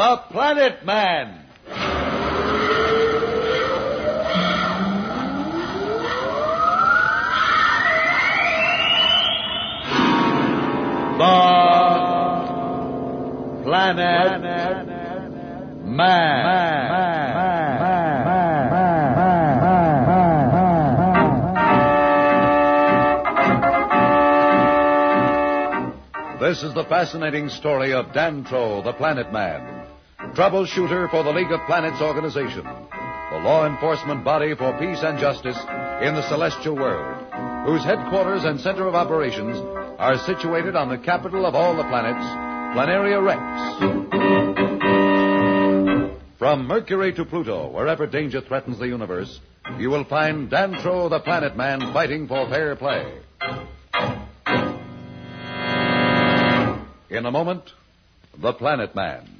the Planet Man. The Planet Man. This is the fascinating story of Dantro, the Planet Man, troubleshooter for the League of Planets organization, the law enforcement body for peace and justice in the celestial world, whose headquarters and center of operations are situated on the capital of all the planets, Planeria Rex. From Mercury to Pluto, wherever danger threatens the universe, you will find Dantro the Planet Man fighting for fair play. In a moment, the Planet Man.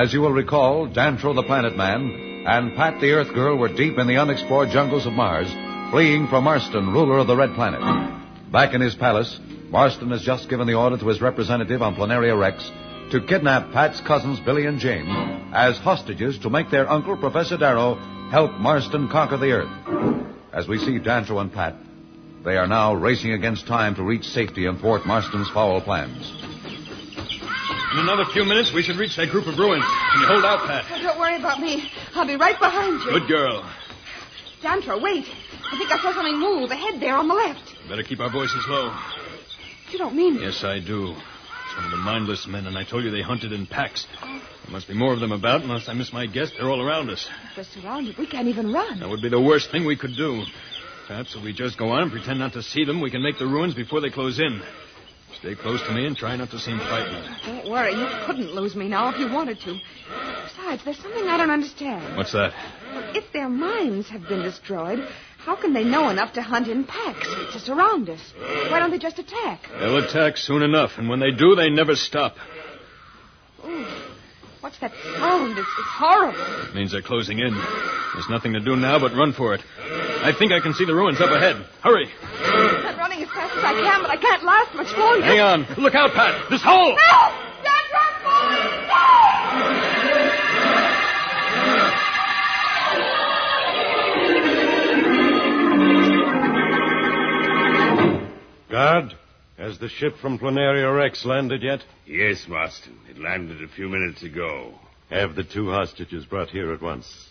As you will recall, Dantro the Planet Man and Pat the Earth Girl were deep in the unexplored jungles of Mars, fleeing from Marston, ruler of the Red Planet. Back in his palace, Marston has just given the order to his representative on Planeria Rex to kidnap Pat's cousins Billy and Jane as hostages to make their uncle, Professor Darrow, help Marston conquer the Earth. As we see Dantro and Pat, they are now racing against time to reach safety and thwart Marston's foul plans. In another few minutes, we should reach that group of ruins. Can you hold out, Pat? Oh, don't worry about me. I'll be right behind you. Good girl. Dantro, wait. I think I saw something move ahead there on the left. Better keep our voices low. You don't mean it. Yes, I do. Some of the mindless men, and I told you they hunted in packs. There must be more of them about, unless I miss my guess. They're all around us. If we're surrounded, we can't even run. That would be the worst thing we could do. Perhaps if we just go on and pretend not to see them, we can make the ruins before they close in. Stay close to me and try not to seem frightened. Don't worry. You couldn't lose me now if you wanted to. Besides, there's something I don't understand. What's that? Well, if their minds have been destroyed, how can they know enough to hunt in packs to surround us? Why don't they just attack? They'll attack soon enough, and when they do, they never stop. Ooh, what's that sound? It's, it's horrible. It means they're closing in. There's nothing to do now but run for it. I think I can see the ruins up ahead. Hurry. I'm running as fast as I can, but I can't last much longer. Hang on. Look out, Pat. This hole. No! Don't run for! No! Guard, has the ship from Planeria Rex landed yet? Yes, Marston. It landed a few minutes ago. Have the two hostages brought here at once.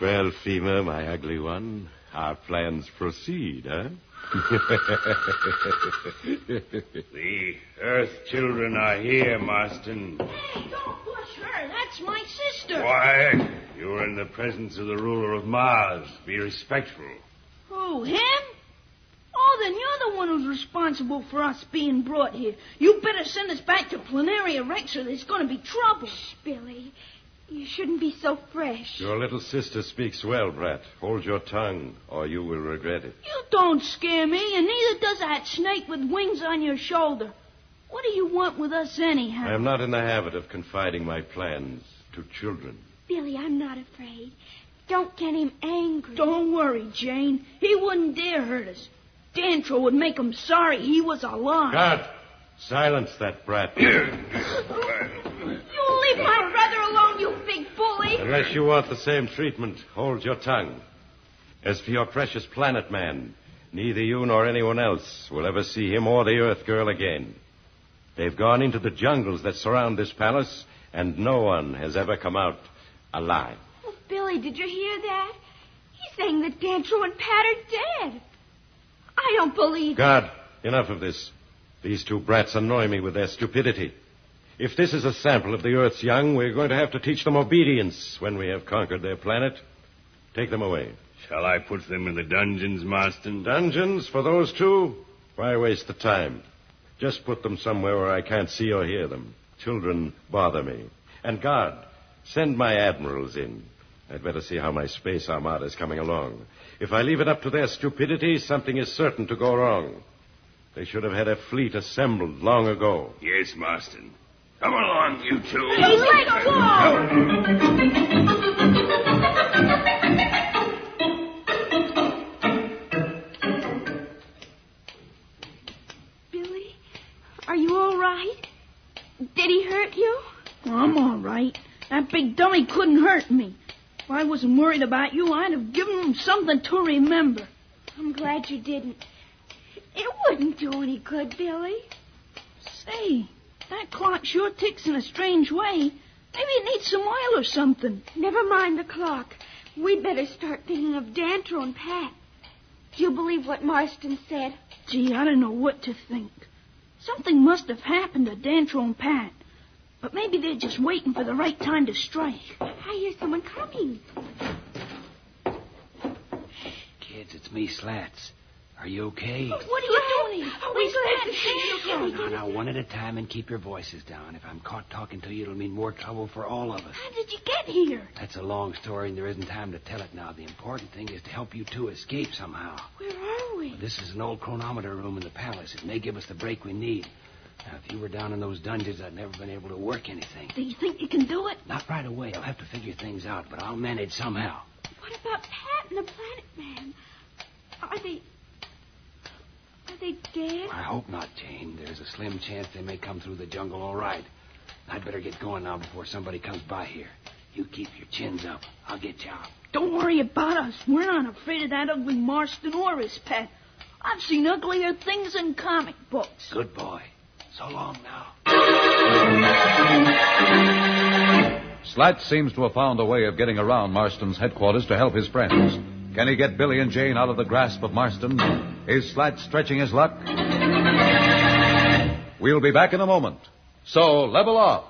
Well, Fema, my ugly one, our plans proceed, huh? The Earth children are here, Marston. Hey, don't push her. That's my sister. Quiet. You're in the presence of the ruler of Mars. Be respectful. Who, him? Oh, then you're the one who's responsible for us being brought here. You better send us back to Planeria Rex or there's going to be trouble. Billy, you shouldn't be so fresh. Your little sister speaks well, Brat. Hold your tongue, or you will regret it. You don't scare me, and neither does that snake with wings on your shoulder. What do you want with us anyhow? I am not in the habit of confiding my plans to children. Billy, I'm not afraid. Don't get him angry. Don't worry, Jane. He wouldn't dare hurt us. Dantro would make him sorry he was alive. Guard! Silence that brat. You leave my brother alone, you big bully. Unless you want the same treatment, hold your tongue. As for your precious planet man, neither you nor anyone else will ever see him or the Earth girl again. They've gone into the jungles that surround this palace, and no one has ever come out alive. Oh, Billy, did you hear that? He's saying that Dantro and Pat are dead. I don't believe it. Guard, enough of this. These two brats annoy me with their stupidity. If this is a sample of the Earth's young, we're going to have to teach them obedience when we have conquered their planet. Take them away. Shall I put them in the dungeons, Marston? Dungeons for those two? Why waste the time? Just put them somewhere where I can't see or hear them. Children bother me. And guard, send my admirals in. I'd better see how my space armada is coming along. If I leave it up to their stupidity, something is certain to go wrong. They should have had a fleet assembled long ago. Yes, Marston. Come along, you two. Hey, let go! Billy, are you all right? Did he hurt you? I'm all right. That big dummy couldn't hurt me. If I wasn't worried about you, I'd have given him something to remember. I'm glad you didn't. It wouldn't do any good, Billy. Say, that clock sure ticks in a strange way. Maybe it needs some oil or something. Never mind the clock. We'd better start thinking of Dantro and Pat. Do you believe what Marston said? Gee, I don't know what to think. Something must have happened to Dantro and Pat. But maybe they're just waiting for the right time to strike. I hear someone coming. Kids, it's me, Slats. Are you okay? What are you doing here? Are we glad to see you. Now, now, one at a time and keep your voices down. If I'm caught talking to you, it'll mean more trouble for all of us. How did you get here? That's a long story, and there isn't time to tell it now. The important thing is to help you two escape somehow. Where are we? This is an old chronometer room in the palace. It may give us the break we need. Now, if you were down in those dungeons, I'd never been able to work anything. Do you think you can do it? Not right away. I'll have to figure things out, but I'll manage somehow. What about Pat and the Planet Man? Are they. Are they dead? I hope not, Jane. There's a slim chance they may come through the jungle all right. I'd better get going now before somebody comes by here. You keep your chins up. I'll get you out. Don't worry about us. We're not afraid of that ugly Marston or his pet. I've seen uglier things in comic books. Good boy. So long now. Slat seems to have found a way of getting around Marston's headquarters to help his friends. Can he get Billy and Jane out of the grasp of Marston? Is Slat stretching his luck? We'll be back in a moment. So level off.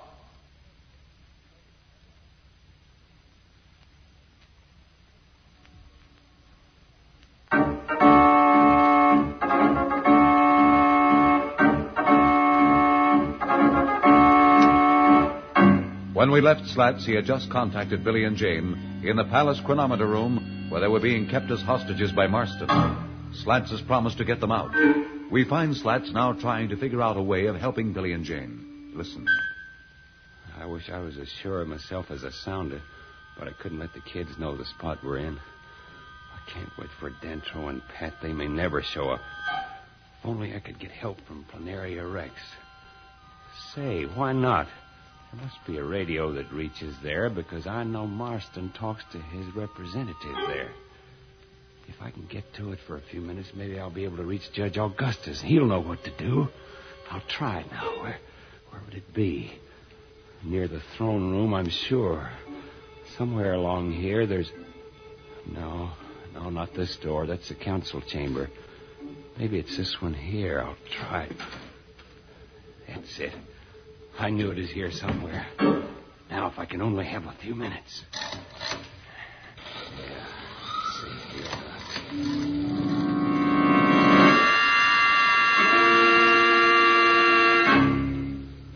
When we left Slats, he had just contacted Billy and Jane in the palace chronometer room where they were being kept as hostages by Marston. Slats has promised to get them out. We find Slats now trying to figure out a way of helping Billy and Jane. Listen. I wish I was as sure of myself as a sounder, but I couldn't let the kids know the spot we're in. I can't wait for Dantro and Pat. They may never show up. If only I could get help from Planeria Rex. Say, why not? There must be a radio that reaches there because I know Marston talks to his representative there. If I can get to it for a few minutes, maybe I'll be able to reach Judge Augustus. He'll know what to do. I'll try now. Where, where would it be? Near the throne room, I'm sure. Somewhere along here, there's. No, no, not this door. That's the council chamber. Maybe it's this one here. I'll try. That's it. I knew it was here somewhere. Now, if I can only have a few minutes.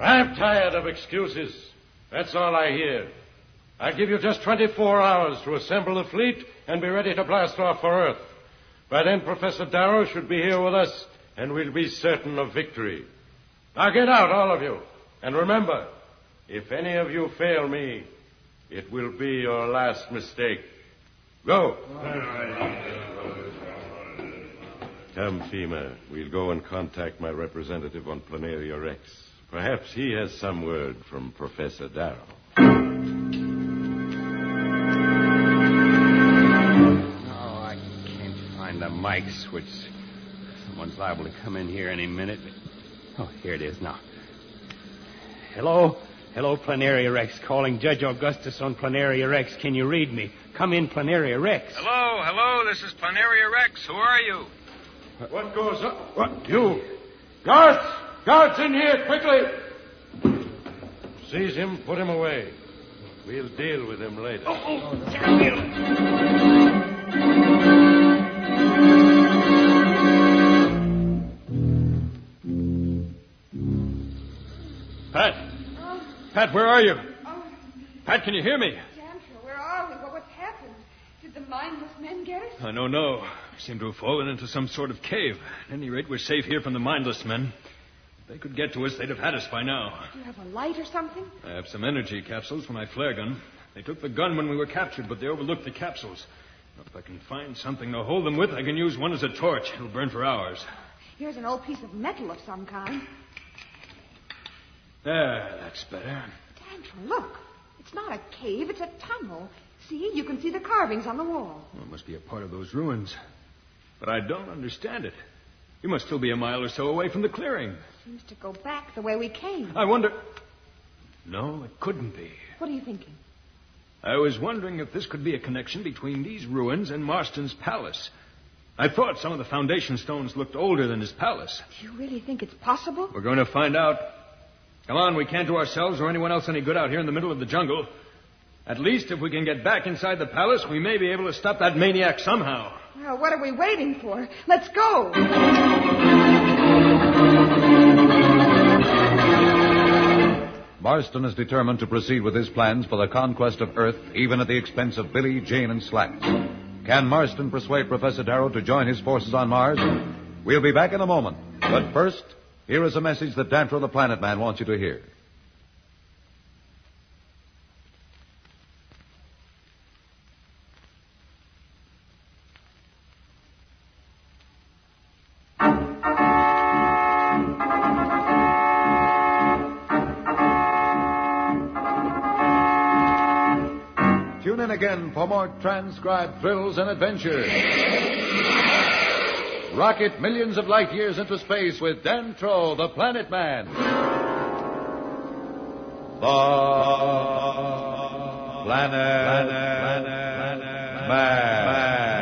I'm tired of excuses. That's all I hear. I give you just 24 hours to assemble the fleet and be ready to blast off for Earth. By then, Professor Darrow should be here with us, and we'll be certain of victory. Now get out, all of you. And remember, if any of you fail me, it will be your last mistake. Go. Come, FEMA. We'll go and contact my representative on Planeria Rex. Perhaps he has some word from Professor Darrow. Oh, I can't find the mic switch. Someone's liable to come in here any minute. Oh, here it is now. Hello? Hello, Planeria Rex. Calling Judge Augustus on Planeria Rex. Can you read me? Come in, Planeria Rex. Hello, hello, this is Planeria Rex. Who are you? What goes up? What? You. Guards! Guards in here, quickly! Seize him, put him away. We'll deal with him later. Oh, oh, Pat. Pat, where are you? Oh. Pat, can you hear me? Dantro, where are we? What, what's happened? Did the mindless men get us? I don't know. We seem to have fallen into some sort of cave. At any rate, we're safe here from the mindless men. If they could get to us, they'd have had us by now. Do you have a light or something? I have some energy capsules for my flare gun. They took the gun when we were captured, but they overlooked the capsules. If I can find something to hold them with, I can use one as a torch. It'll burn for hours. Here's an old piece of metal of some kind. There, that's better. Dantro, look. It's not a cave, it's a tunnel. See, you can see the carvings on the wall. Well, it must be a part of those ruins. But I don't understand it. You must still be a mile or so away from the clearing. Seems to go back the way we came. I wonder. No, it couldn't be. What are you thinking? I was wondering if this could be a connection between these ruins and Marston's palace. I thought some of the foundation stones looked older than his palace. Do you really think it's possible? We're going to find out. Come on, we can't do ourselves or anyone else any good out here in the middle of the jungle. At least if we can get back inside the palace, we may be able to stop that maniac somehow. Well, what are we waiting for? Let's go. Marston is determined to proceed with his plans for the conquest of Earth, even at the expense of Billy, Jane, and Slats. Can Marston persuade Professor Darrow to join his forces on Mars? We'll be back in a moment. But first, here is a message that Dantro the Planet Man wants you to hear. Tune in again for more transcribed thrills and adventures. Rocket millions of light years into space with Dantro, the Planet Man. The Planet, Man.